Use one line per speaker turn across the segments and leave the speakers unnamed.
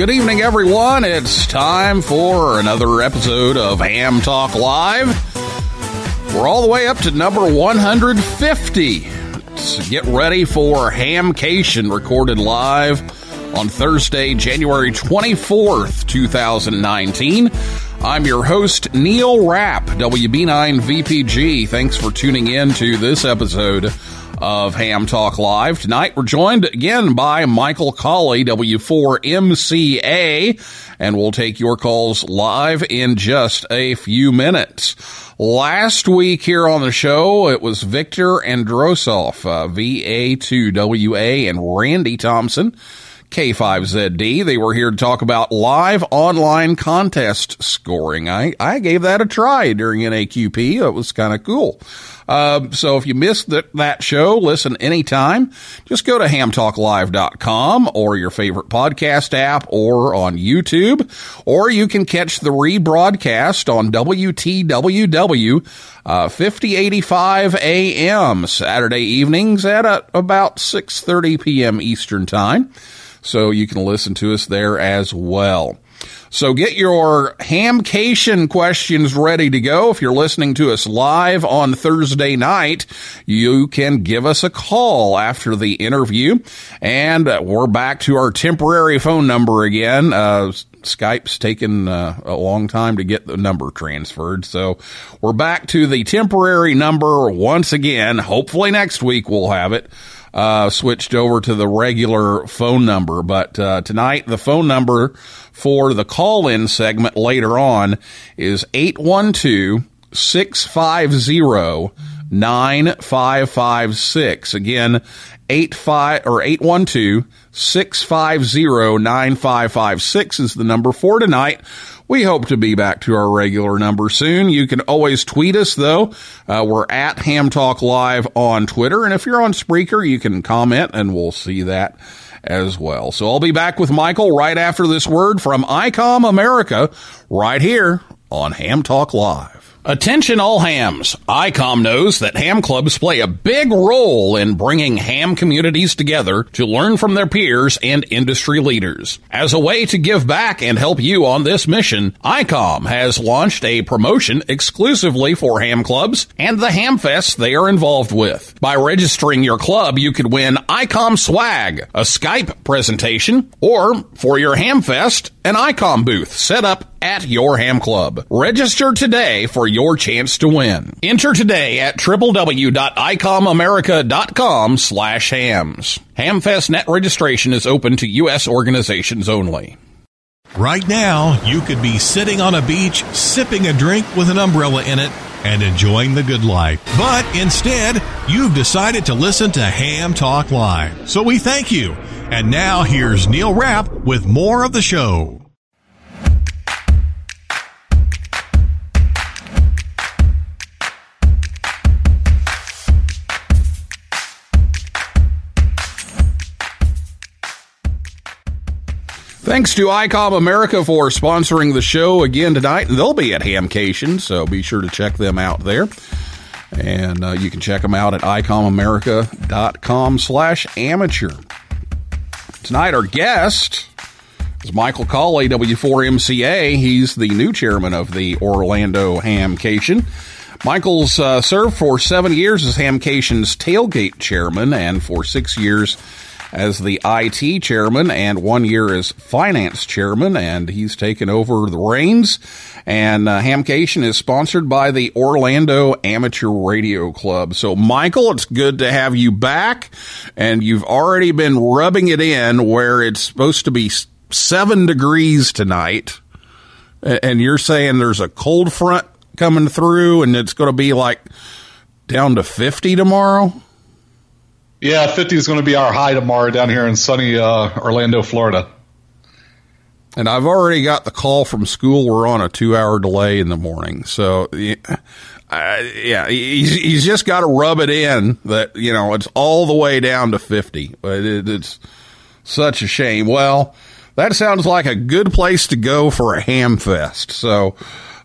Good evening, everyone. It's time for another episode of Ham Talk Live. We're all the way up to number 150. So get ready for Hamcation recorded live on Thursday, January 24th, 2019. I'm your host, Neil Rapp, WB9VPG. Thanks for tuning in to this episode of Ham Talk Live. Tonight we're joined again by Michael Colley, W4MCA, and we'll take your calls live in just a few minutes. Last week here on the show, it was Victor Androsov, uh, VA2WA, and Randy Thompson. K5ZD. They were here to talk about live online contest scoring. I, I gave that a try during NAQP. It was kind of cool. Uh, so if you missed that, that show, listen anytime. Just go to hamtalklive.com or your favorite podcast app or on YouTube, or you can catch the rebroadcast on WTWW uh, 5085 AM Saturday evenings at uh, about 6:30 p.m. Eastern Time. So you can listen to us there as well. So get your hamcation questions ready to go. If you're listening to us live on Thursday night, you can give us a call after the interview. And uh, we're back to our temporary phone number again. Uh, Skype's taken uh, a long time to get the number transferred. So we're back to the temporary number once again. Hopefully next week we'll have it uh, switched over to the regular phone number. But uh, tonight, the phone number for the call in segment later on is 812 650 9556. Again, 85 or 812 650 9556 is the number for tonight. We hope to be back to our regular number soon. You can always tweet us though. Uh, we're at Ham Talk Live on Twitter. And if you're on Spreaker, you can comment and we'll see that as well. So I'll be back with Michael right after this word from ICOM America right here on Ham Talk Live. Attention all hams. ICOM knows that ham clubs play a big role in bringing ham communities together to learn from their peers and industry leaders. As a way to give back and help you on this mission, ICOM has launched a promotion exclusively for ham clubs and the ham fests they are involved with. By registering your club, you could win ICOM swag, a Skype presentation, or for your ham fest, an ICOM booth set up at your ham club. Register today for your chance to win. Enter today at www.icomamerica.com slash hams. Hamfest net registration is open to U.S. organizations only.
Right now, you could be sitting on a beach, sipping a drink with an umbrella in it, and enjoying the good life. But instead, you've decided to listen to Ham Talk Live. So we thank you. And now here's Neil Rapp with more of the show.
Thanks to ICOM America for sponsoring the show again tonight. They'll be at Hamcation, so be sure to check them out there. And uh, you can check them out at icomamerica.com slash amateur. Tonight, our guest is Michael Colley, W4MCA. He's the new chairman of the Orlando Hamcation. Michael's uh, served for seven years as Hamcation's tailgate chairman and for six years as the IT chairman and one year as finance chairman, and he's taken over the reins. And uh, Hamcation is sponsored by the Orlando Amateur Radio Club. So, Michael, it's good to have you back, and you've already been rubbing it in where it's supposed to be seven degrees tonight, and you're saying there's a cold front coming through, and it's going to be like down to 50 tomorrow.
Yeah, 50 is going to be our high tomorrow down here in sunny uh, Orlando, Florida.
And I've already got the call from school. We're on a two hour delay in the morning. So, yeah, yeah he's, he's just got to rub it in that, you know, it's all the way down to 50. It, it's such a shame. Well, that sounds like a good place to go for a ham fest. So,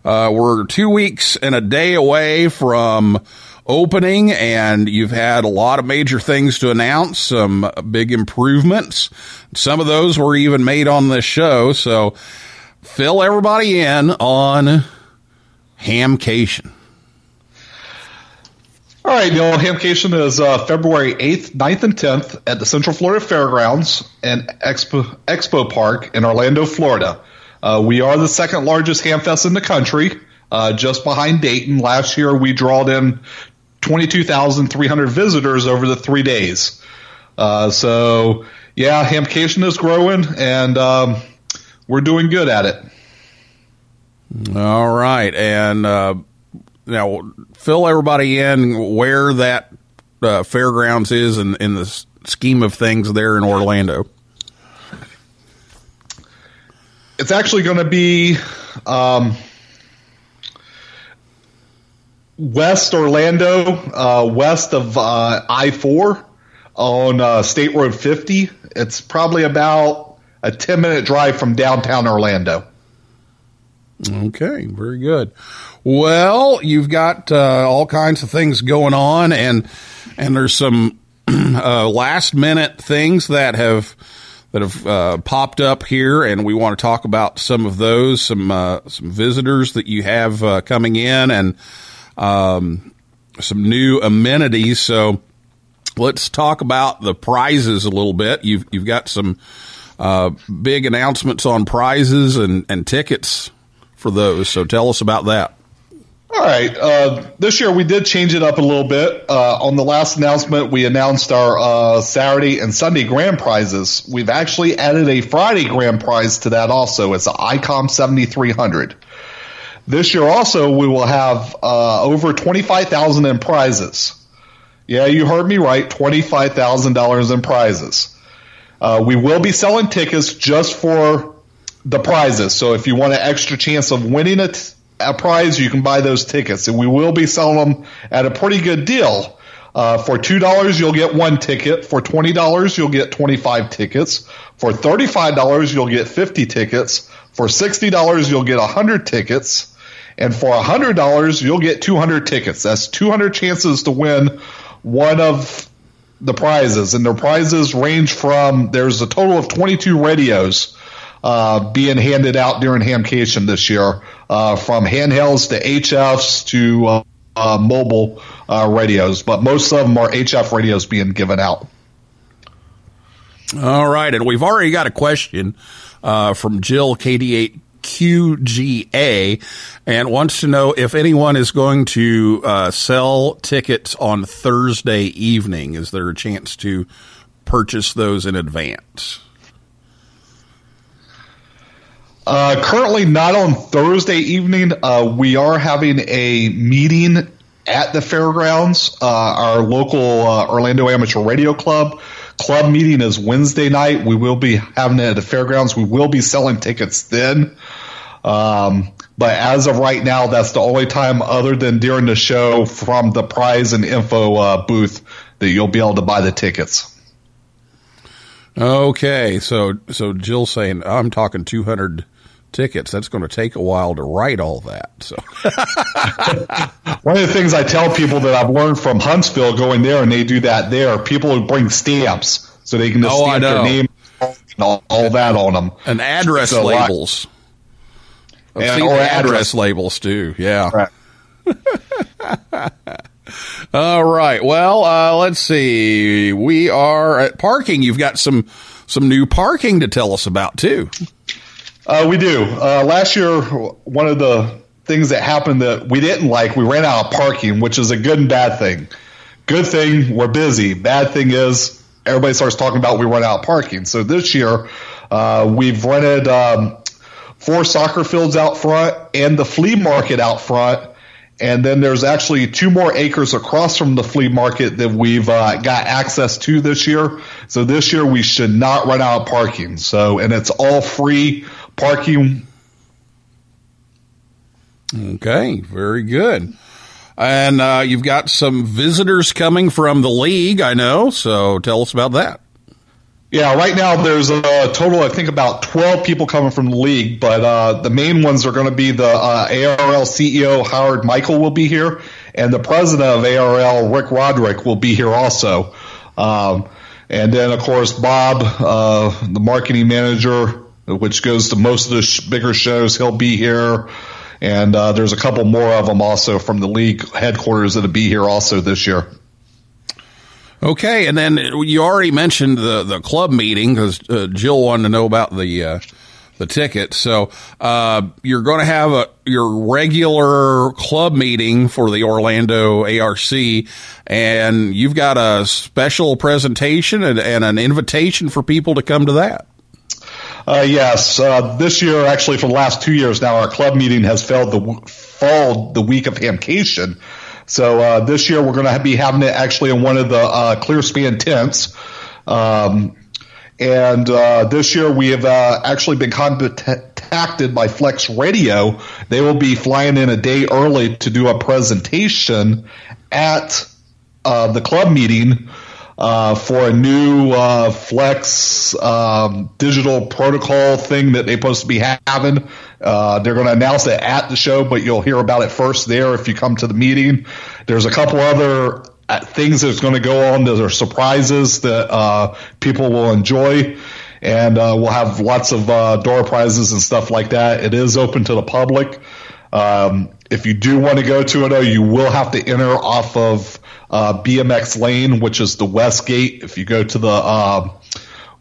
uh, we're two weeks and a day away from opening and you've had a lot of major things to announce, some big improvements. Some of those were even made on this show. So fill everybody in on Hamcation.
All right, Neil. Hamcation is uh, February 8th, 9th, and 10th at the Central Florida Fairgrounds and Expo, Expo Park in Orlando, Florida. Uh, we are the second largest ham fest in the country, uh, just behind Dayton. Last year, we drawed in 22,300 visitors over the three days. Uh, so, yeah, Hamcation is growing, and um, we're doing good at it.
All right, and uh, now fill everybody in where that uh, fairgrounds is in, in the scheme of things there in Orlando.
It's actually going to be um, West Orlando, uh, west of uh, I four on uh, State Road 50. It's probably about a 10 minute drive from downtown Orlando.
Okay, very good. Well, you've got uh, all kinds of things going on, and and there's some uh, last minute things that have that have uh, popped up here, and we want to talk about some of those, some uh, some visitors that you have uh, coming in, and um, some new amenities. So let's talk about the prizes a little bit. You've you've got some uh, big announcements on prizes and, and tickets for those. So tell us about that.
All right. Uh, this year we did change it up a little bit. Uh, on the last announcement, we announced our uh, Saturday and Sunday grand prizes. We've actually added a Friday grand prize to that also. It's an ICOM 7300. This year also we will have uh, over 25,000 in prizes. Yeah, you heard me right. $25,000 in prizes. Uh, we will be selling tickets just for the prizes. So if you want an extra chance of winning a, t- a prize, you can buy those tickets. And we will be selling them at a pretty good deal. Uh, for two dollars, you'll get one ticket. For twenty dollars, you'll get twenty-five tickets. For thirty-five dollars, you'll get fifty tickets. For sixty dollars, you'll get hundred tickets. And for hundred dollars, you'll get two hundred tickets. That's two hundred chances to win one of the prizes. And the prizes range from there's a total of twenty-two radios uh, being handed out during Hamcation this year, uh, from handhelds to HFs to uh, uh, mobile uh, radios, but most of them are HF radios being given out.
All right, and we've already got a question uh, from Jill KD8 QGA and wants to know if anyone is going to uh, sell tickets on Thursday evening. Is there a chance to purchase those in advance?
Uh, currently not on Thursday evening. Uh, we are having a meeting at the fairgrounds. Uh, our local uh, Orlando Amateur Radio Club club meeting is Wednesday night. We will be having it at the fairgrounds. We will be selling tickets then. Um, but as of right now, that's the only time other than during the show from the prize and info uh, booth that you'll be able to buy the tickets.
Okay, so so Jill saying I'm talking 200 tickets. That's going to take a while to write all that. So
One of the things I tell people that I've learned from Huntsville going there, and they do that there, people bring stamps so they can just
Oh,
stamp their name and all, all that on them.
and address
So,
labels. I've
And- or
address
address-
labels too. Yeah.
Right.
All right. Well, uh, let's see. We are at parking. You've got some some new parking to tell us about too.
Uh, we do. Uh, last year, one of the things that happened that we didn't like, we ran out of parking, which is a good and bad thing. Good thing, we're busy. Bad thing is, everybody starts talking about we run out of parking. So this year, uh, we've rented um, four soccer fields out front and the flea market out front. And then there's actually two more acres across from the flea market that we've uh, got access to this year. So this year we should not run out of parking. So, and it's all free parking.
Okay, very good. And uh, you've got some visitors coming from the league, I know. So tell us about that.
Yeah, right now there's a total, I think, about 12 people coming from the league, but uh, the main ones are going to be the uh, ARRL CEO Howard Michel will be here, and the president of ARRL Rick Roderick will be here also. Um, and then, of course, Bob, uh, the marketing manager, which goes to most of the sh- bigger shows, he'll be here. And uh, there's a couple more of them also from the league headquarters that'll be here also this year.
Okay, and then you already mentioned the the club meeting because uh, Jill wanted to know about the uh, the ticket. So uh, you're going to have a your regular club meeting for the Orlando ARC, and you've got a special presentation and, and an invitation for people to come to that.
Uh, yes, uh, this year, actually, for the last two years now, our club meeting has failed the fall the week of Hamcation. So uh, this year, we're going to be having it actually in one of the uh, clear span tents. Um, and uh, this year, we have uh, actually been contacted by Flex Radio. They will be flying in a day early to do a presentation at uh, the club meeting uh, for a new uh, Flex um, digital protocol thing that they're supposed to be having. Uh, they're going to announce it at the show, but you'll hear about it first there if you come to the meeting. There's a couple other uh, things that's going to go on that are surprises that uh, people will enjoy. And uh, we'll have lots of door prizes and stuff like that. It is open to the public. Um, if you do want to go to it, though, you will have to enter off of uh, BMX Lane, which is the West Gate. If you go to the uh,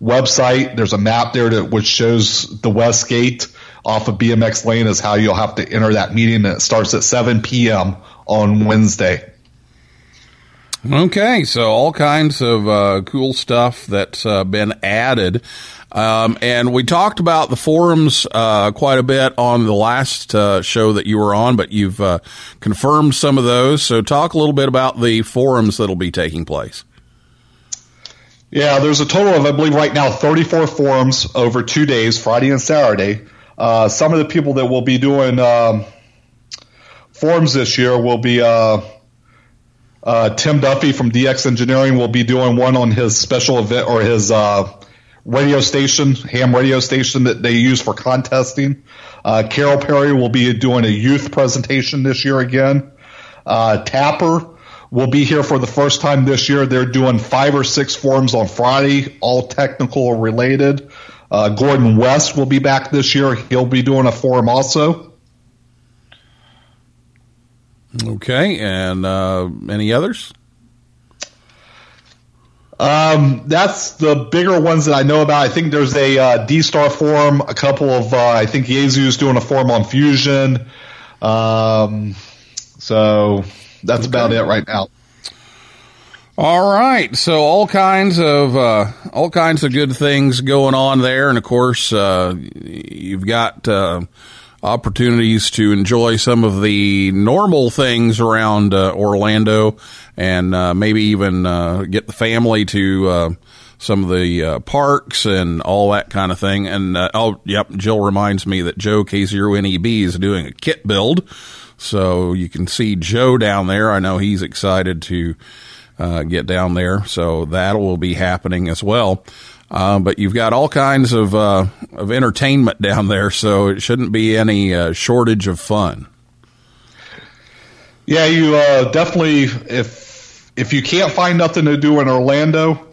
website, there's a map there which shows the West Gate off of BMX Lane is how you'll have to enter that meeting. And it starts at 7 p.m. on Wednesday.
Okay, so all kinds of uh, cool stuff that's uh, been added. Um, and we talked about the forums uh, quite a bit on the last uh, show that you were on, but you've uh, confirmed some of those. So talk a little bit about the forums that'll be taking place.
Yeah, there's a total of, I believe, right now 34 forums over two days, Friday and Saturday. Uh, some of the people that will be doing um, forums this year will be uh, Tim Duffy from DX Engineering will be doing one on his special event or his uh, radio station, ham radio station that they use for contesting. Uh, Carol Perry will be doing a youth presentation this year again. Uh, TAPR will be here for the first time this year. They're doing five or six forums on Friday, all technical related. Uh, Gordon West will be back this year. He'll be doing a forum also.
Okay, and uh, any others?
Um, that's the bigger ones that I know about. I think there's a uh, D Star form, a couple of uh, I think Yaesu's doing a form on Fusion. Um, so that's okay. about it right now.
All right, so all kinds of uh, all kinds of good things going on there, and of course uh, you've got uh, opportunities to enjoy some of the normal things around uh, Orlando, and uh, maybe even uh, get the family to some of the parks and all that kind of thing. And oh, yep, Jill reminds me that Joe K0NEB is doing a kit build, so you can see Joe down there. I know he's excited to uh, get down there. So that will be happening as well. Uh, but you've got all kinds of uh, of entertainment down there, so it shouldn't be any uh, shortage of fun.
Yeah, you uh, definitely if if you can't find nothing to do in Orlando,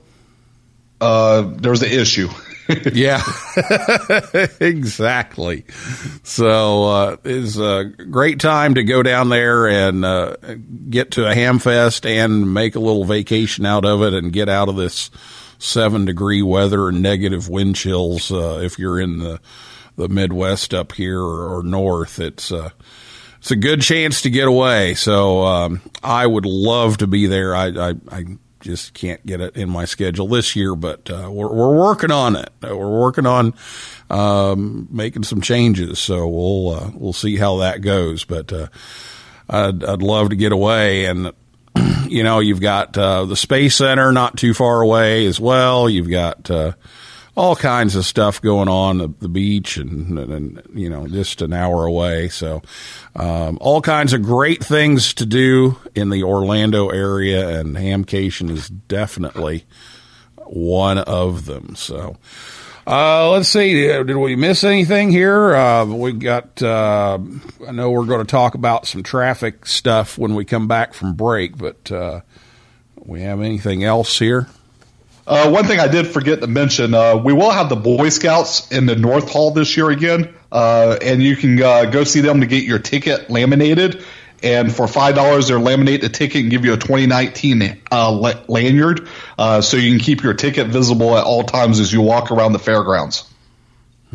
uh, there's an issue.
yeah, exactly. So uh, it's a great time to go down there and uh, get to a ham fest and make a little vacation out of it and get out of this seven degree weather and negative wind chills. Uh, if you're in the the Midwest up here or, or north, it's uh, it's a good chance to get away. So um, I would love to be there. I, I, I just can't get it in my schedule this year, but uh, we're, we're working on it. We're working on um, making some changes. So we'll uh, we'll see how that goes. But uh, I'd, I'd love to get away and. You know, you've got uh, the Space Center not too far away as well. You've got uh, all kinds of stuff going on the, the beach and, and, you know just an hour away so um, all kinds of great things to do in the orlando area and hamcation is definitely one of them so uh, let's see. Did we miss anything here? Uh, we got. Uh, I know we're going to talk about some traffic stuff when we come back from break, but uh, we have anything else here?
Uh, one thing I did forget to mention, uh, we will have the Boy Scouts in the North Hall this year again, uh, and you can uh, go see them to get your ticket laminated. And for five dollars, they'll laminate the ticket and give you a 2019 uh, la- lanyard, uh, so you can keep your ticket visible at all times as you walk around the fairgrounds.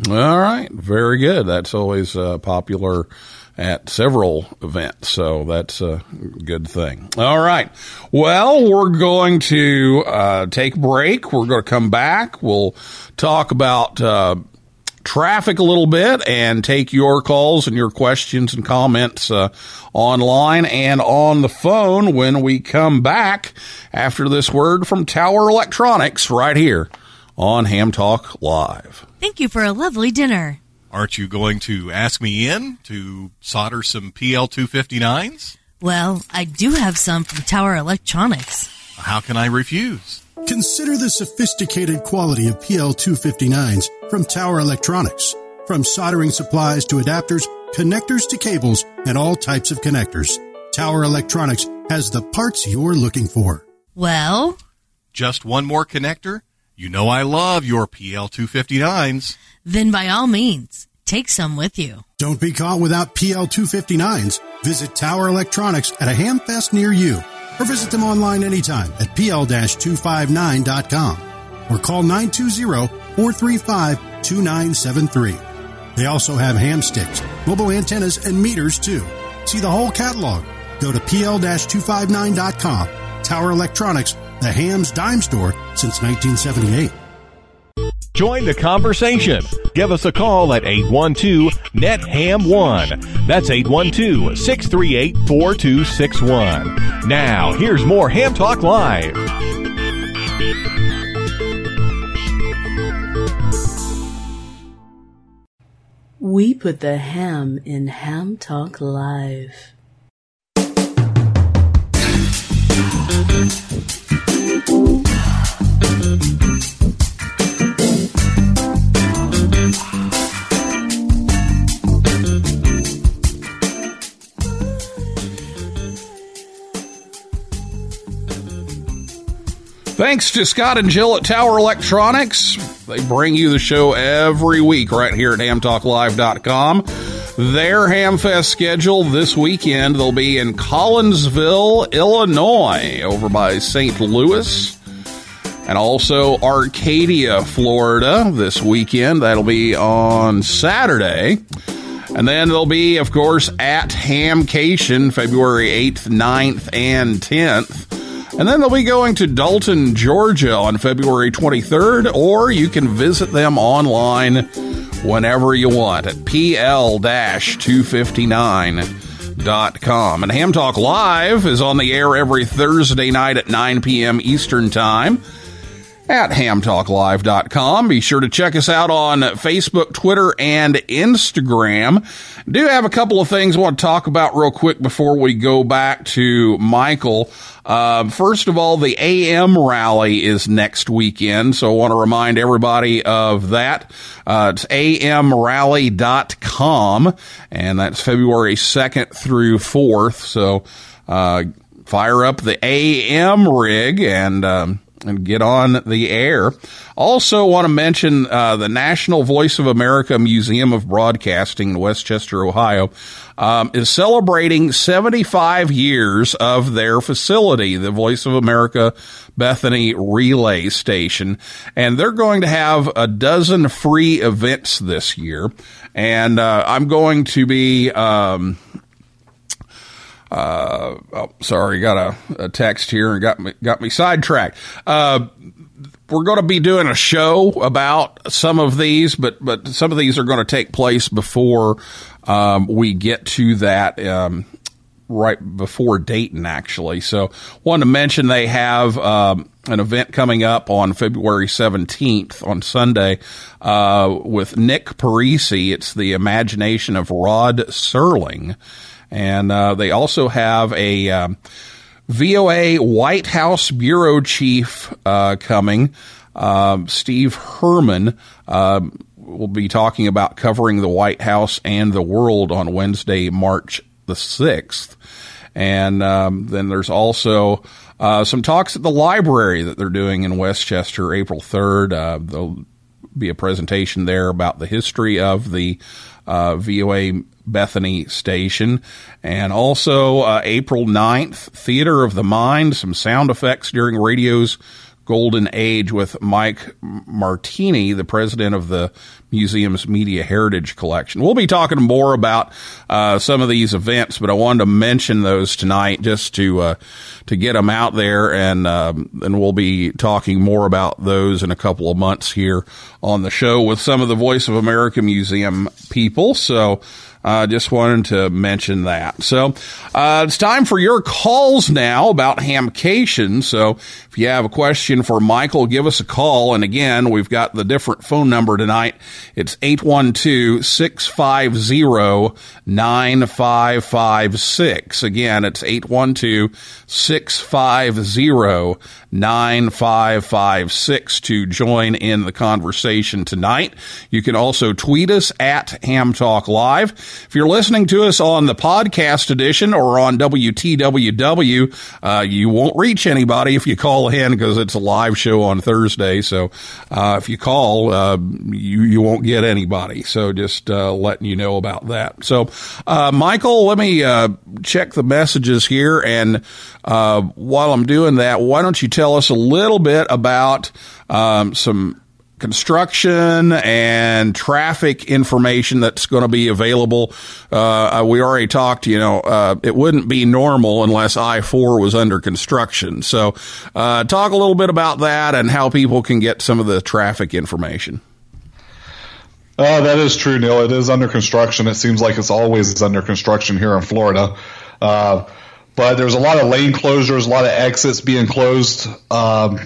All right, very good. That's always uh, popular at several events, so that's a good thing. All right. Well, we're going to uh, take a break. We're going to come back. We'll talk about uh, traffic a little bit and take your calls and your questions and comments uh, online and on the phone when we come back after this word from Tower Electronics right here on Ham Talk Live.
Thank you for a lovely dinner.
Aren't you going to ask me in to solder some PL259s?
Well, I do have some from Tower Electronics.
How can I refuse?
Consider the sophisticated quality of PL259s from Tower Electronics. From soldering supplies to adapters, connectors to cables, and all types of connectors. Tower Electronics has the parts you're looking for.
Well,
Just one more connector? You know I love your PL259s.
then by all means, take some with you.
Don't be caught without PL259s. Visit Tower Electronics at a hamfest near you or visit them online anytime at pl-259.com or call 920-435-2973. They also have ham sticks, mobile antennas, and meters too. See the whole catalog. Go to pl-259.com. Tower Electronics, the ham's dime store since 1978.
Join the conversation. Give us a call at 812 NET HAM 1. That's 812 638 4261. Now, here's more Ham Talk Live.
We put the ham in Ham Talk Live.
Thanks to Scott and Jill at Tower Electronics. They bring you the show every week right here at hamtalklive.com. Their Hamfest schedule this weekend, they'll be in Collinsville, Illinois, over by St. Louis. And also Arcadia, Florida this weekend. That'll be on Saturday. And then they'll be, of course, at Hamcation February 8th, 9th, and 10th. And then they'll be going to Dalton, Georgia on February 23rd, or you can visit them online whenever you want at pl-259.com. And Ham Talk Live is on the air every Thursday night at 9 p.m. Eastern Time at hamtalklive.com. Be sure to check us out on Facebook, Twitter, and Instagram. Do have a couple of things I want to talk about real quick before we go back to Michael. Uh, first of all, the AM rally is next weekend, so I want to remind everybody of that. Uh, it's amrally.com, and that's February 2nd through 4th. So, uh, fire up the AM rig and, um, and get on the air. Also, want to mention uh, the National Voice of America Museum of Broadcasting in West Chester, Ohio, um, is celebrating 75 years of their facility, the Voice of America Bethany Relay Station, and they're going to have a dozen free events this year. And uh, I'm going to be. Um, uh, oh, sorry, got a, a, text here and got me got me sidetracked. Uh, we're going to be doing a show about some of these, but but some of these are going to take place before um, we get to that. Um, right before Dayton, actually. So, wanted to mention they have um, an event coming up on February 17th on Sunday uh, with Nick Parisi. It's the imagination of Rod Serling. And uh, they also have a um, VOA White House Bureau Chief uh, coming, um, Steve Herman. Um, will be talking about covering the White House and the world on Wednesday, March the 6th. And um, then there's also uh, some talks at the library that they're doing in West Chester, April 3rd. Uh, there'll be a presentation there about the history of the uh, VOA Bethany Station. And also uh, April 9th, Theater of the Mind, some sound effects during radio's golden age with Mike Martini, the president of the museum's Media Heritage Collection. We'll be talking more about uh, some of these events, but I wanted to mention those tonight just to uh, to get them out there, and um, and we'll be talking more about those in a couple of months here on the show with some of the Voice of America Museum people. So. I uh, just wanted to mention that. So uh, it's time for your calls now about hamcation. So if you have a question for Michael, give us a call. And again, we've got the different phone number tonight. It's 812-650-9556. Again, it's 812-650-9556 to join in the conversation tonight. You can also tweet us at Ham Talk Live. If you're listening to us on the podcast edition or on WTWW, uh, you won't reach anybody if you call in because it's a live show on Thursday. So uh, if you call, uh, you you won't get anybody. So just uh, letting you know about that. So uh, Michael, let me uh, check the messages here, and while I'm doing that, why don't you tell us a little bit about um, some construction and traffic information that's going to be available. Uh, we already talked, you know, uh, it wouldn't be normal unless I 4 was under construction. So, uh, talk a little bit about that and how people can get some of the traffic information.
Uh, that is true, Neil. It is under construction. It seems like it's always under construction here in Florida. Uh, but there's a lot of lane closures, a lot of exits being closed. Um,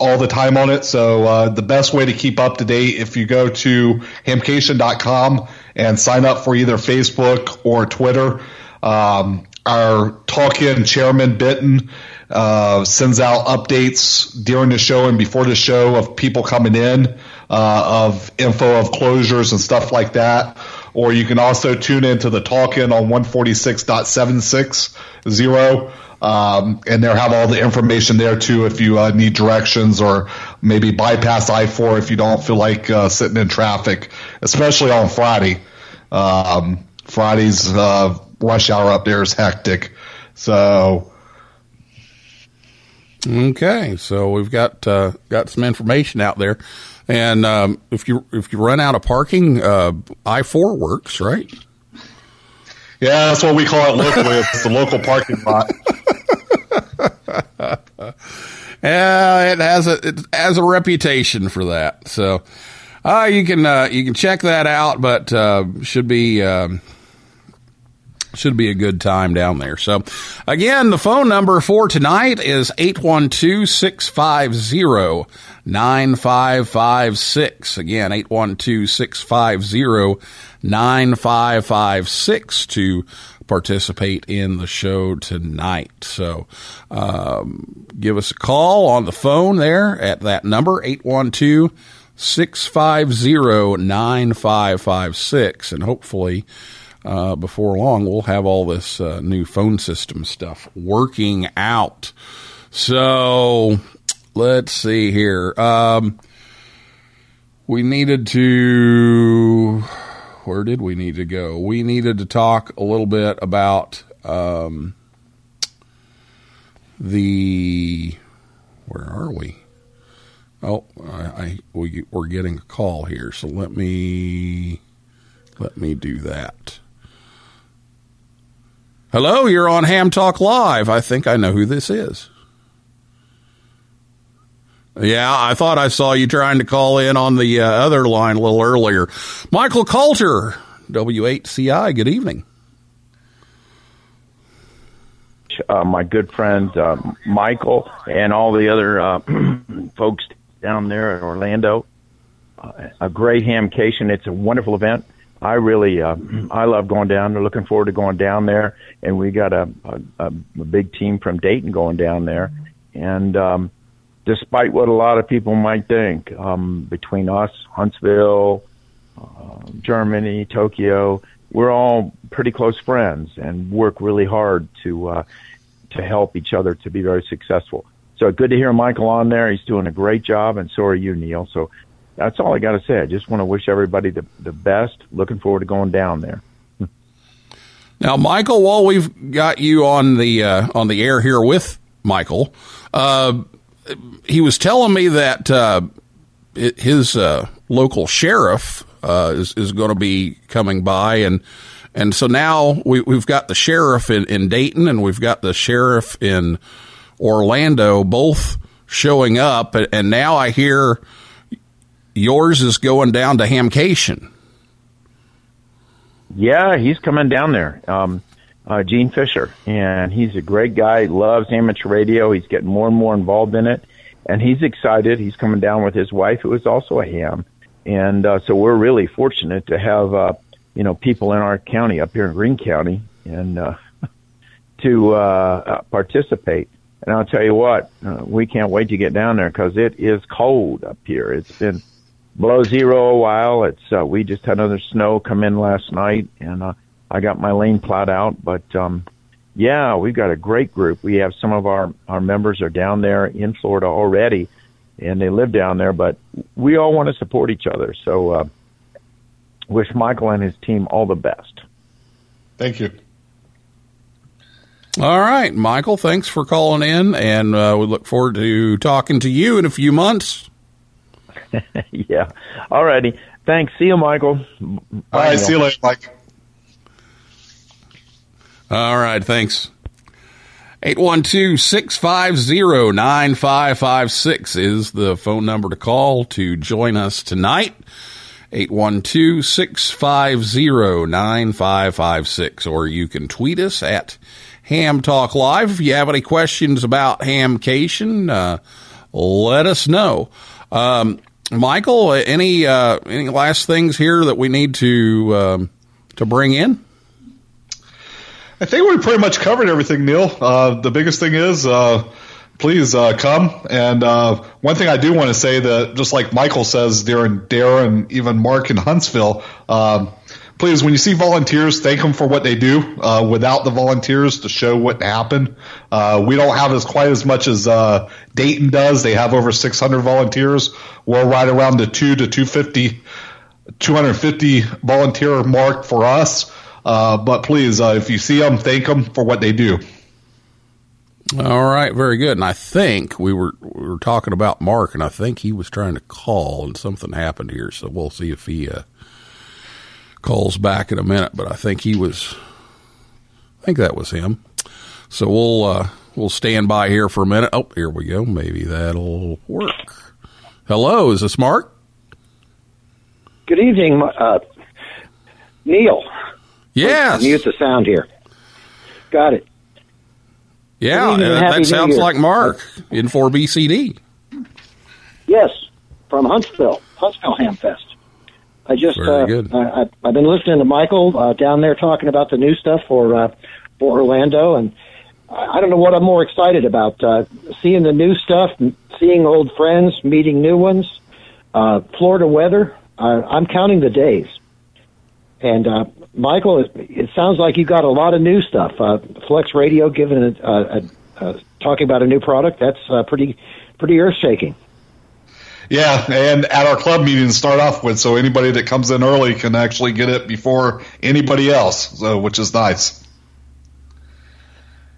all the time on it. So uh, the best way to keep up to date if you go to hamcation.com and sign up for either Facebook or Twitter. Um, our talk-in chairman Bitten uh, sends out updates during the show and before the show of people coming in, uh, of info of closures and stuff like that. Or you can also tune into the talk-in on 146.760 um, and they'll have all the information there too if you uh, need directions or maybe bypass I 4 if you don't feel like uh, sitting in traffic, especially on Friday. Um, Friday's uh, rush hour up there is hectic. So.
Okay, so we've got uh, got some information out there, and um, if you if you run out of parking, uh, I four works, right?
Yeah, that's what we call it locally. it's the local parking lot.
yeah, it has a it has a reputation for that. So, uh, you can uh, you can check that out, but uh, should be um, should be a good time down there. So, again, the phone number for tonight is 812 650 9556. Again, 812 650 9556 to participate in the show tonight. So um, give us a call on the phone there at that number, 812 650 9556. And hopefully, uh, before long, we'll have all this uh, new phone system stuff working out. So let's see here. Um, we needed to. Where did we need to go? We needed to talk a little bit about um, the. Where are we? Oh, I, I we we're getting a call here, so let me let me do that. Hello, you're on Ham Talk Live. I think I know who this is. Yeah, I thought I saw you trying to call in on the uh, other line a little earlier. Michael Kalter, W8CI, good evening.
uh, my good friend uh, Michael and all the other uh, folks down there in Orlando. Uh, a great hamcation. It's a wonderful event. I really, uh, I love going down there. Looking forward to going down there, and we got a a, a big team from Dayton going down there. And um, despite what a lot of people might think, um, between us, Huntsville, uh, Germany, Tokyo, we're all pretty close friends and work really hard to uh, to help each other to be very successful. So good to hear Michael on there. He's doing a great job, and so are you, Neil. So that's all I got to say. I just want to wish everybody the the best. Looking forward to going down there.
Now, Michael, while we've got you on the uh, on the air here with Michael, uh, he was telling me that uh, his uh, local sheriff uh, is is going to be coming by, and and so now we, we've got the sheriff in, in Dayton, and we've got the sheriff in Orlando, both showing up, and now I hear yours is going down to Hamcation.
Yeah, he's coming down there. Um, uh, Gene Fischer, and he's a great guy. Loves amateur radio. He's getting more and more involved in it, and he's excited. He's coming down with his wife, who is also a ham, and uh, so we're really fortunate to have uh, you know people in our county up here in Greene County, and uh, to uh, uh, participate. And I'll tell you what, uh, we can't wait to get down there because it is cold up here. It's been below zero a while. It's uh, we just had another snow come in last night, and uh, I got my lane plowed out. But um, yeah, we've got a great group. We have some of our our members are down there in Florida already, and they live down there. But we all want to support each other. So uh, wish Michael and his team all the best.
Thank you.
All right, Michael, thanks for calling in, and uh, we look forward to talking to you in a few months.
yeah. All righty. Thanks. See you, Michael.
All right, see you later, Mike.
All right, thanks. 812-650-9556 is the phone number to call to join us tonight. 812-650-9556 or you can tweet us at Ham Talk Live. If you have any questions about Hamcation, uh, let us know. Um, Michael, any uh, any last things here that we need to um, to bring in?
I think we pretty much covered everything, Neil. Uh, the biggest thing is, uh, please uh, come. And uh, one thing I do want to say that, just like Michael says Dare and even Mark in Huntsville, um, please, when you see volunteers, thank them for what they do. Uh, without the volunteers the show happened, uh, we don't have as quite as much as Dayton does. They have over 600 volunteers. We're right around the two to 250, 250 volunteer mark for us. Uh, but please, uh, if you see them, thank them for what they do.
All right, very good. And I think we were we were talking about Mark, and I think he was trying to call, and something happened here. So we'll see if he uh, calls back in a minute. But I think he was, I think that was him. So we'll uh, we'll stand by here for a minute. Oh, here we go. Maybe that'll work. Hello, is this Mark?
Good evening, uh, Neil.
Yes.
Mute the sound here. Got it.
Yeah, that sounds like Mark in 4BCD.
Yes, from Huntsville, Huntsville Hamfest. I just
Very
uh,
good.
I, I, I've been listening to Michael uh, down there talking about the new stuff for uh, for Orlando, and I, I don't know what I'm more excited about: uh, seeing the new stuff, seeing old friends, meeting new ones. Uh, Florida weather. Uh, I'm counting the days. And uh, Michael, it, it sounds like you got a lot of new stuff. Uh, Flex Radio giving a, a, a talking about a new product. That's uh, pretty pretty earth shaking.
Yeah, and at our club meeting to start off with, so anybody that comes in early can actually get it before anybody else, so, which is nice.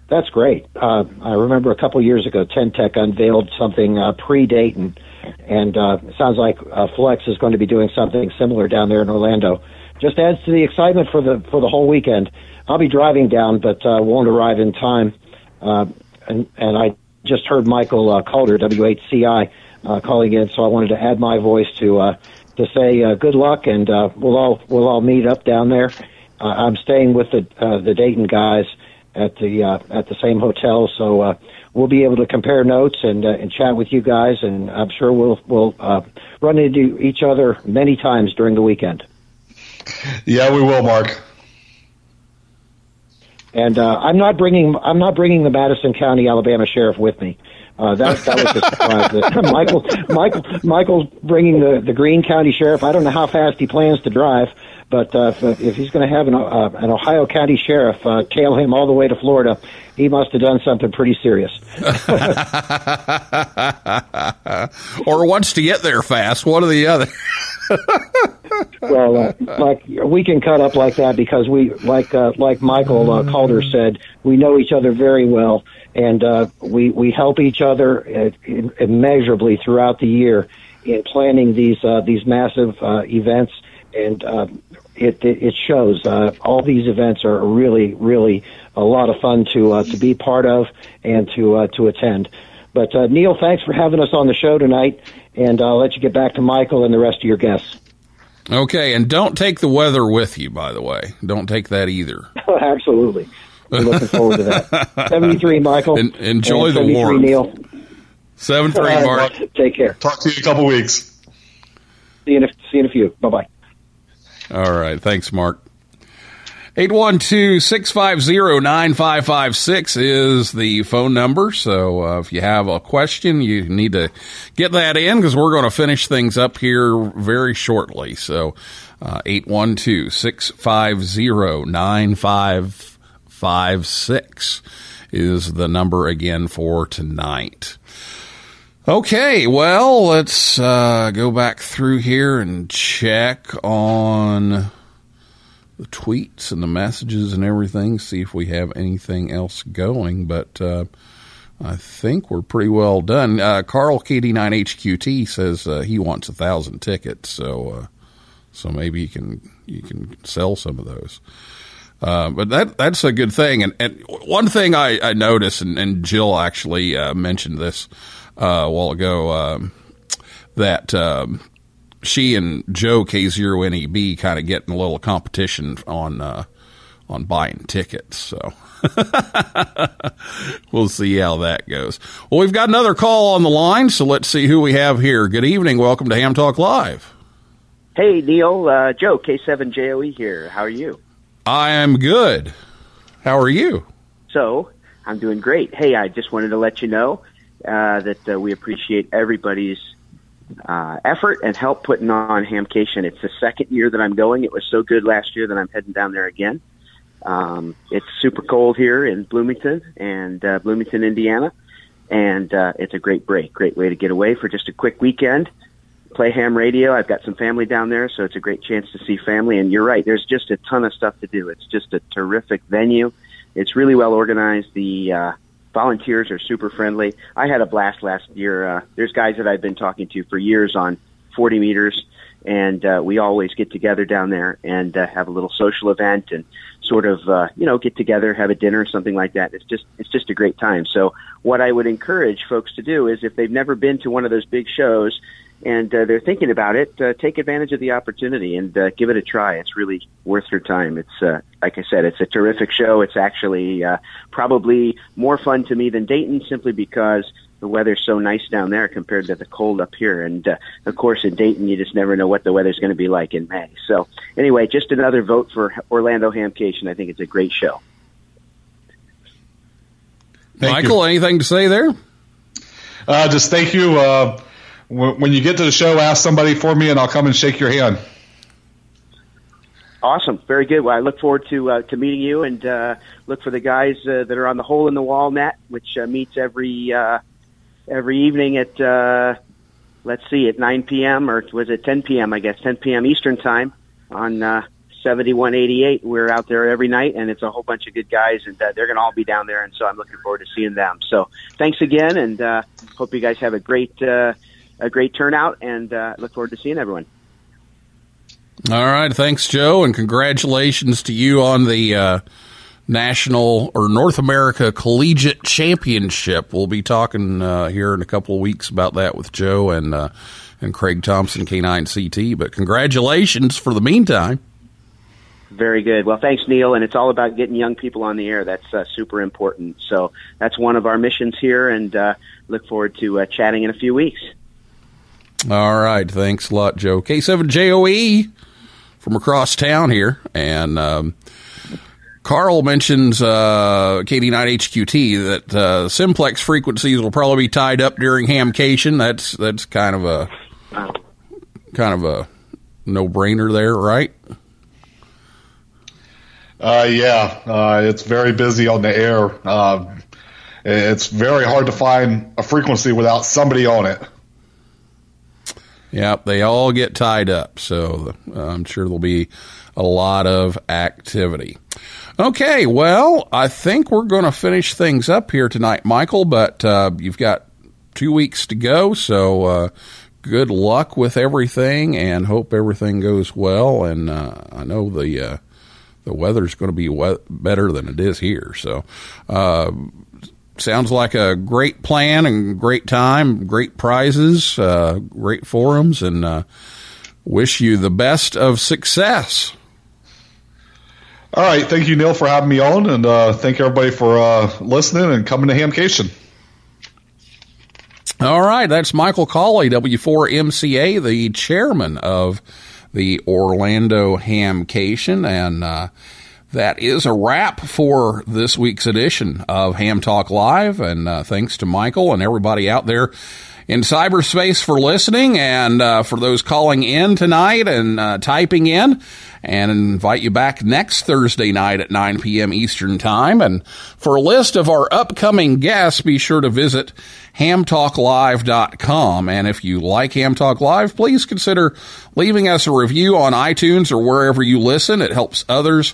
That's great. Uh, I remember a couple years ago, Ten-Tec unveiled something uh, pre-Dayton, and uh, it sounds like uh, Flex is going to be doing something similar down there in Orlando. Just adds to the excitement for the for the whole weekend. I'll be driving down, but uh, won't arrive in time. Uh, and and I just heard Michael uh, Kalter, W8CI, uh, calling in, so I wanted to add my voice to uh, to say uh, good luck, and uh, we'll all we'll all meet up down there. Uh, I'm staying with the uh, the Dayton guys at the uh, at the same hotel, so uh, we'll be able to compare notes and uh, and chat with you guys, and I'm sure we'll we'll uh, run into each other many times during the weekend.
Yeah, we will, Mark.
And uh, I'm not bringing I'm not bringing the Madison County, Alabama sheriff with me. Uh, that that was a surprise. That Michael Michael Michael's bringing the the Greene County sheriff. I don't know how fast he plans to drive, but uh, if, if he's going to have an uh, an Ohio County sheriff uh, tail him all the way to Florida, he must have done something pretty serious.
or wants to get there fast, one or the other.
Well, uh, like we can cut up like that because we, like uh, like Michael uh, Kalter said, we know each other very well, and uh, we we help each other uh, immeasurably throughout the year in planning these uh, these massive uh, events, and uh, it it it shows. Uh, all these events are really really a lot of fun to uh, to be part of and to uh, to attend. But uh, Neil, thanks for having us on the show tonight, and I'll let you get back to Michael and the rest of your guests.
Okay, and don't take the weather with you, by the way. Don't take that either.
Absolutely. We're looking forward to that. 73, Michael.
En- enjoy
And
the
73,
warmth.
Neil.
7 3, Mark.
Take care.
Talk to you in a couple weeks.
See you in a, see you in a few. Bye bye.
All right. Thanks, Mark. 812-650-9556 is the phone number. So uh, if you have a question, you need to get that in because we're going to finish things up here very shortly. So uh, 812-650-9556 is the number again for tonight. Okay, well, let's uh, go back through here and check on the tweets and the messages and everything, see if we have anything else going. But uh, I think we're pretty well done. Uh, Carl KD9HQT says uh, he wants a thousand tickets, so uh, so maybe you can you can sell some of those. Uh, but that that's a good thing. And, and one thing I, I noticed, and, and Jill actually uh, mentioned this a while ago, um, that um, she and Joe K0NEB kind of getting a little competition on uh, on buying tickets. So we'll see how that goes. Well, we've got another call on the line, so let's see who we have here. Good evening. Welcome to Ham Talk Live.
Hey, Neil, uh, Joe, K7JOE E here. How are you?
I am good. How are you?
So, I'm doing great. Hey, I just wanted to let you know uh, that uh, we appreciate everybody's uh, effort and help putting on Hamcation. It's the second year that I'm going. It was so good last year that I'm heading down there again. Um, it's super cold here in Bloomington and uh, Bloomington, Indiana, and uh, it's a great break, great way to get away for just a quick weekend. Play ham radio. I've got some family down there, so it's a great chance to see family. And you're right, there's just a ton of stuff to do. It's just a terrific venue. It's really well organized. The uh, volunteers are super friendly. I had a blast last year. Uh, there's guys that I've been talking to for years on 40 meters, and uh, we always get together down there and uh, have a little social event and sort of uh, you know get together, have a dinner, something like that. It's just it's just a great time. So what I would encourage folks to do is if they've never been to one of those big shows and uh, they're thinking about it, uh, take advantage of the opportunity and uh, give it a try. It's really worth your time. It's uh, like I said, it's a terrific show. It's actually uh, probably more fun to me than Dayton, simply because the weather's so nice down there compared to the cold up here. And uh, of course, in Dayton, you just never know what the weather's going to be like in May. So anyway, just another vote for Orlando Hamcation. I think it's a great show.
Michael, anything to say there?
Uh, just thank you. Uh, when, you get to the show, ask somebody for me, and I'll come and shake your hand.
Awesome, very good. Well, I look forward to uh, to meeting you, and uh, look for the guys uh, that are on the Hole in the Wall net, which uh, meets every uh, every evening at uh, let's see, at 9 p.m. or was it 10 p.m. I guess 10 p.m. Eastern time on uh, 7188. We're out there every night, and it's a whole bunch of good guys, and they're going to all be down there, and so I'm looking forward to seeing them. So thanks again, and hope you guys have a great a great turnout, and uh, look forward to seeing everyone.
All right. Thanks, Joe, and congratulations to you on the uh, National or North America Collegiate Championship. We'll be talking uh, here in a couple of weeks about that with Joe and uh, and Craig Thompson, K9CT. But congratulations for the meantime.
Very good. Well, thanks, Neil. And it's all about getting young people on the air. That's uh, super important. So that's one of our missions here, and uh, look forward to uh, chatting in a few weeks.
All right. Thanks a lot, Joe. K7JOE from across town here. And um, Carl mentions uh, KD9HQT that uh, simplex frequencies will probably be tied up during hamcation. That's that's kind of a kind of a no brainer there, right?
Uh, yeah, uh, it's very busy on the air. Uh, it's very hard to find a frequency without somebody on it.
Yep, they all get tied up, so uh, I'm sure there'll be a lot of activity. Okay, well, I think we're going to finish things up here tonight, Michael, but uh, you've got two weeks to go, so uh, good luck with everything and hope everything goes well. And uh, I know the uh, the weather's going to be we- better than it is here, so uh, sounds like a great plan and great time, great prizes, uh, great forums, and uh, wish you the best of success.
All right, thank you, Neil, for having me on, and uh, thank everybody for uh, listening and coming to Hamcation.
All right, that's Michael Cawley, W4MCA, the chairman of the Orlando Hamcation, and uh, that is a wrap for this week's edition of Ham Talk Live. And uh, thanks to Michael and everybody out there in cyberspace for listening and uh, for those calling in tonight and uh, typing in. And invite you back next Thursday night at 9 p.m. Eastern Time. And for a list of our upcoming guests, be sure to visit hamtalklive.com. And if you like Ham Talk Live, please consider leaving us a review on iTunes or wherever you listen. It helps others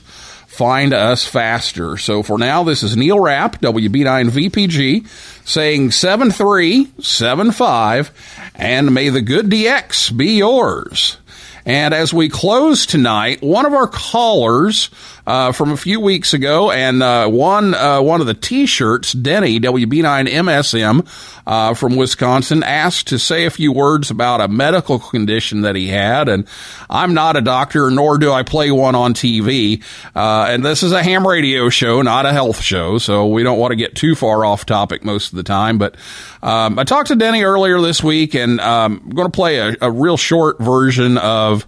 find us faster. So for now, this is Neil Rapp, WB9VPG, saying 7375, and may the good DX be yours. And as we close tonight, one of our callers uh, from a few weeks ago, and uh, one uh, one of the T-shirts, Denny WB9MSM uh, from Wisconsin, asked to say a few words about a medical condition that he had. And I'm not a doctor, nor do I play one on TV. Uh, and this is a ham radio show, not a health show, so we don't want to get too far off topic most of the time. But um, I talked to Denny earlier this week, and um, I'm going to play a, a real short version of.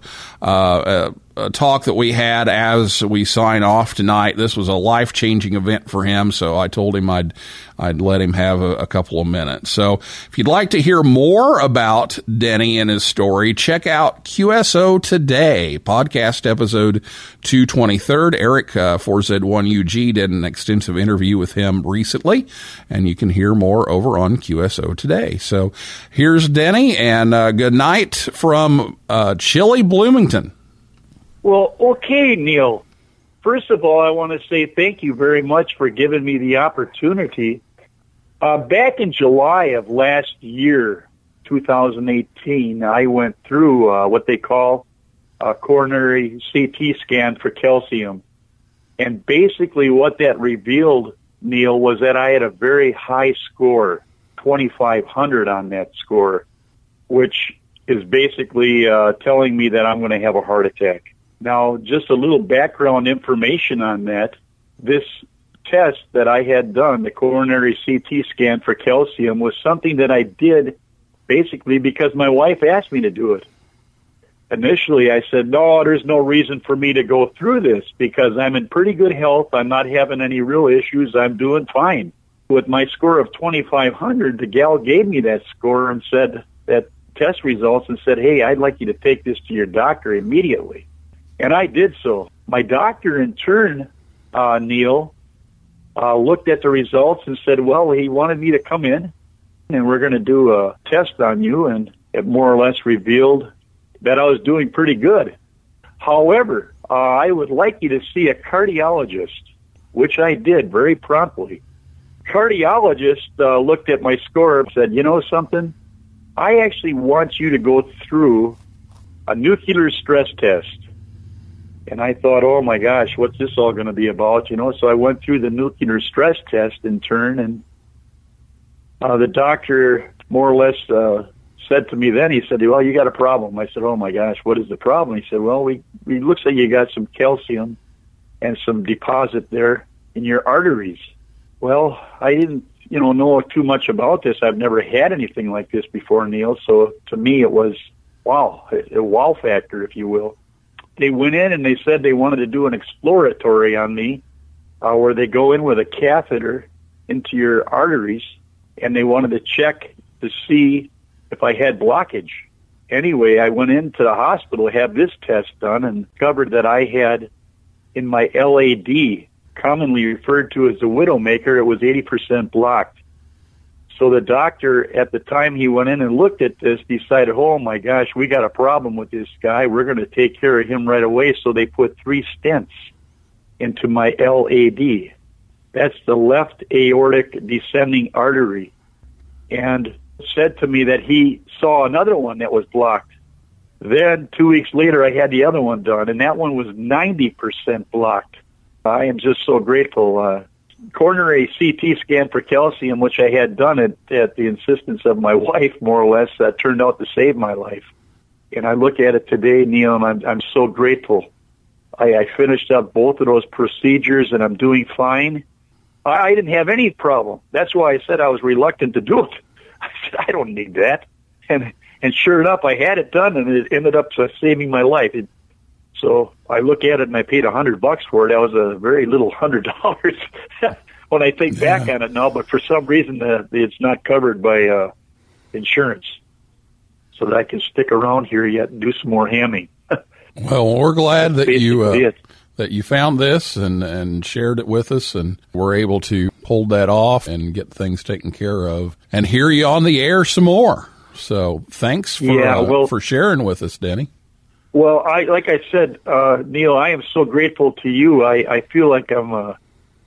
Talk that we had as we sign off tonight. This was a life changing event for him, so I told him I'd I'd let him have a, a, couple of minutes. So if you'd like to hear more about Denny and his story, check out QSO Today podcast episode two twenty third. Eric uh, 4Z1UG did an extensive interview with him recently, and you can hear more over on QSO Today. So here's Denny, and uh, good night from uh, chilly Bloomington.
Well, okay, Neil. First of all, I want to say thank you very much for giving me the opportunity. Uh, back in July of last year, 2018, I went through uh, what they call a coronary CT scan for calcium. And basically what that revealed, Neil, was that I had a very high score, 2500 on that score, which is basically uh, telling me that I'm going to have a heart attack. Now, just a little background information on that. This test that I had done, the coronary CT scan for calcium, was something that I did basically because my wife asked me to do it. Initially, I said, no, there's no reason for me to go through this because I'm in pretty good health. I'm not having any real issues. I'm doing fine. With my score of 2500, the gal gave me that score and said that test results and said, hey, I'd like you to take this to your doctor immediately. And I did so. My doctor, in turn, uh, Neil, uh, looked at the results and said, well, he wanted me to come in and we're going to do a test on you. And it more or less revealed that I was doing pretty good. However, uh, I would like you to see a cardiologist, which I did very promptly. Cardiologist uh, looked at my score and said, you know something? I actually want you to go through a nuclear stress test. And I thought, oh my gosh, what's this all going to be about? You know, so I went through the nuclear stress test in turn, and uh, the doctor more or less uh, said to me then, he said, well, you got a problem. I said, oh my gosh, what is the problem? He said, well, we, it looks like you got some calcium and some deposit there in your arteries. Well, I didn't, you know, know too much about this. I've never had anything like this before, Neil. So to me, it was wow, a wow factor, if you will. They went in and they said they wanted to do an exploratory on me, uh, where they go in with a catheter into your arteries, and they wanted to check to see if I had blockage. Anyway, I went into the hospital, had this test done, and discovered that I had in my LAD, commonly referred to as the widowmaker, it was 80% blocked. So the doctor, at the time he went in and looked at this, decided, oh my gosh, we got a problem with this guy. We're going to take care of him right away. So they put three stents into my LAD. That's the left aortic descending artery. And said to me that he saw another one that was blocked. Then two weeks later, I had the other one done, and that one was 90% blocked. I am just so grateful. Uh, coronary CT scan for calcium, which I had done at, at the insistence of my wife, more or less, that turned out to save my life. And I look at it today, Neil, and I'm, I'm so grateful. I, I finished up both of those procedures, and I'm doing fine. I, I didn't have any problem. That's why I said I was reluctant to do it. I said, I don't need that. And, and sure enough, I had it done, and it ended up saving my life. It, so I look at it and I paid a hundred bucks for it. That was a very little hundred dollars when I think yeah. back on it now. But for some reason, uh, it's not covered by uh, insurance, so that I can stick around here yet and do some more hamming.
well, we're glad that you uh, that you found this and and shared it with us, and we're able to pull that off and get things taken care of, and hear you on the air some more. So thanks for
yeah, well,
uh, for sharing with us, Denny.
Well, I like I said, uh, Neil, I am so grateful to you. I, I feel like I'm a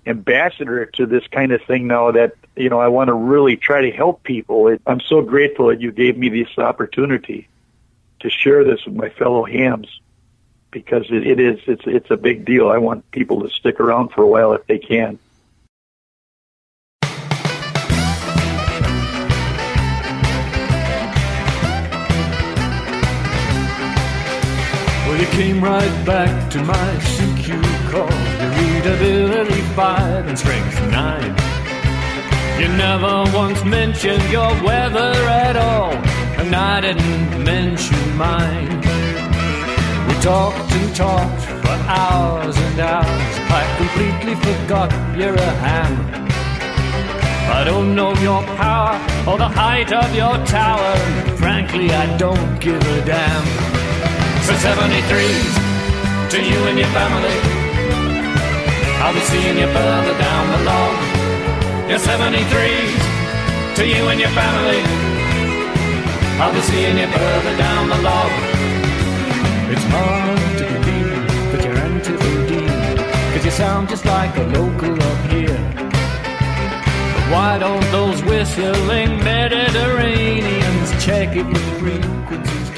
ambassador to this kind of thing now. That you know, I want to really try to help people. It, I'm so grateful that you gave me this opportunity to share this with my fellow hams because it, it is it's it's a big deal. I want people to stick around for a while if they can.
Came right back to my CQ call. Your readability five and strength nine. You never once mentioned your weather at all, and I didn't mention mine. We talked and talked for hours and hours. I completely forgot you're a ham. I don't know your power or the height of your tower. Frankly, I don't give a damn. So 73s to you and your family. I'll be seeing you further down the log. Your 73s to you and your family. I'll be seeing you further down the log. It's hard to believe that you're anti Cause you sound just like a local up here. But why don't those whistling Mediterraneans check it with frequencies?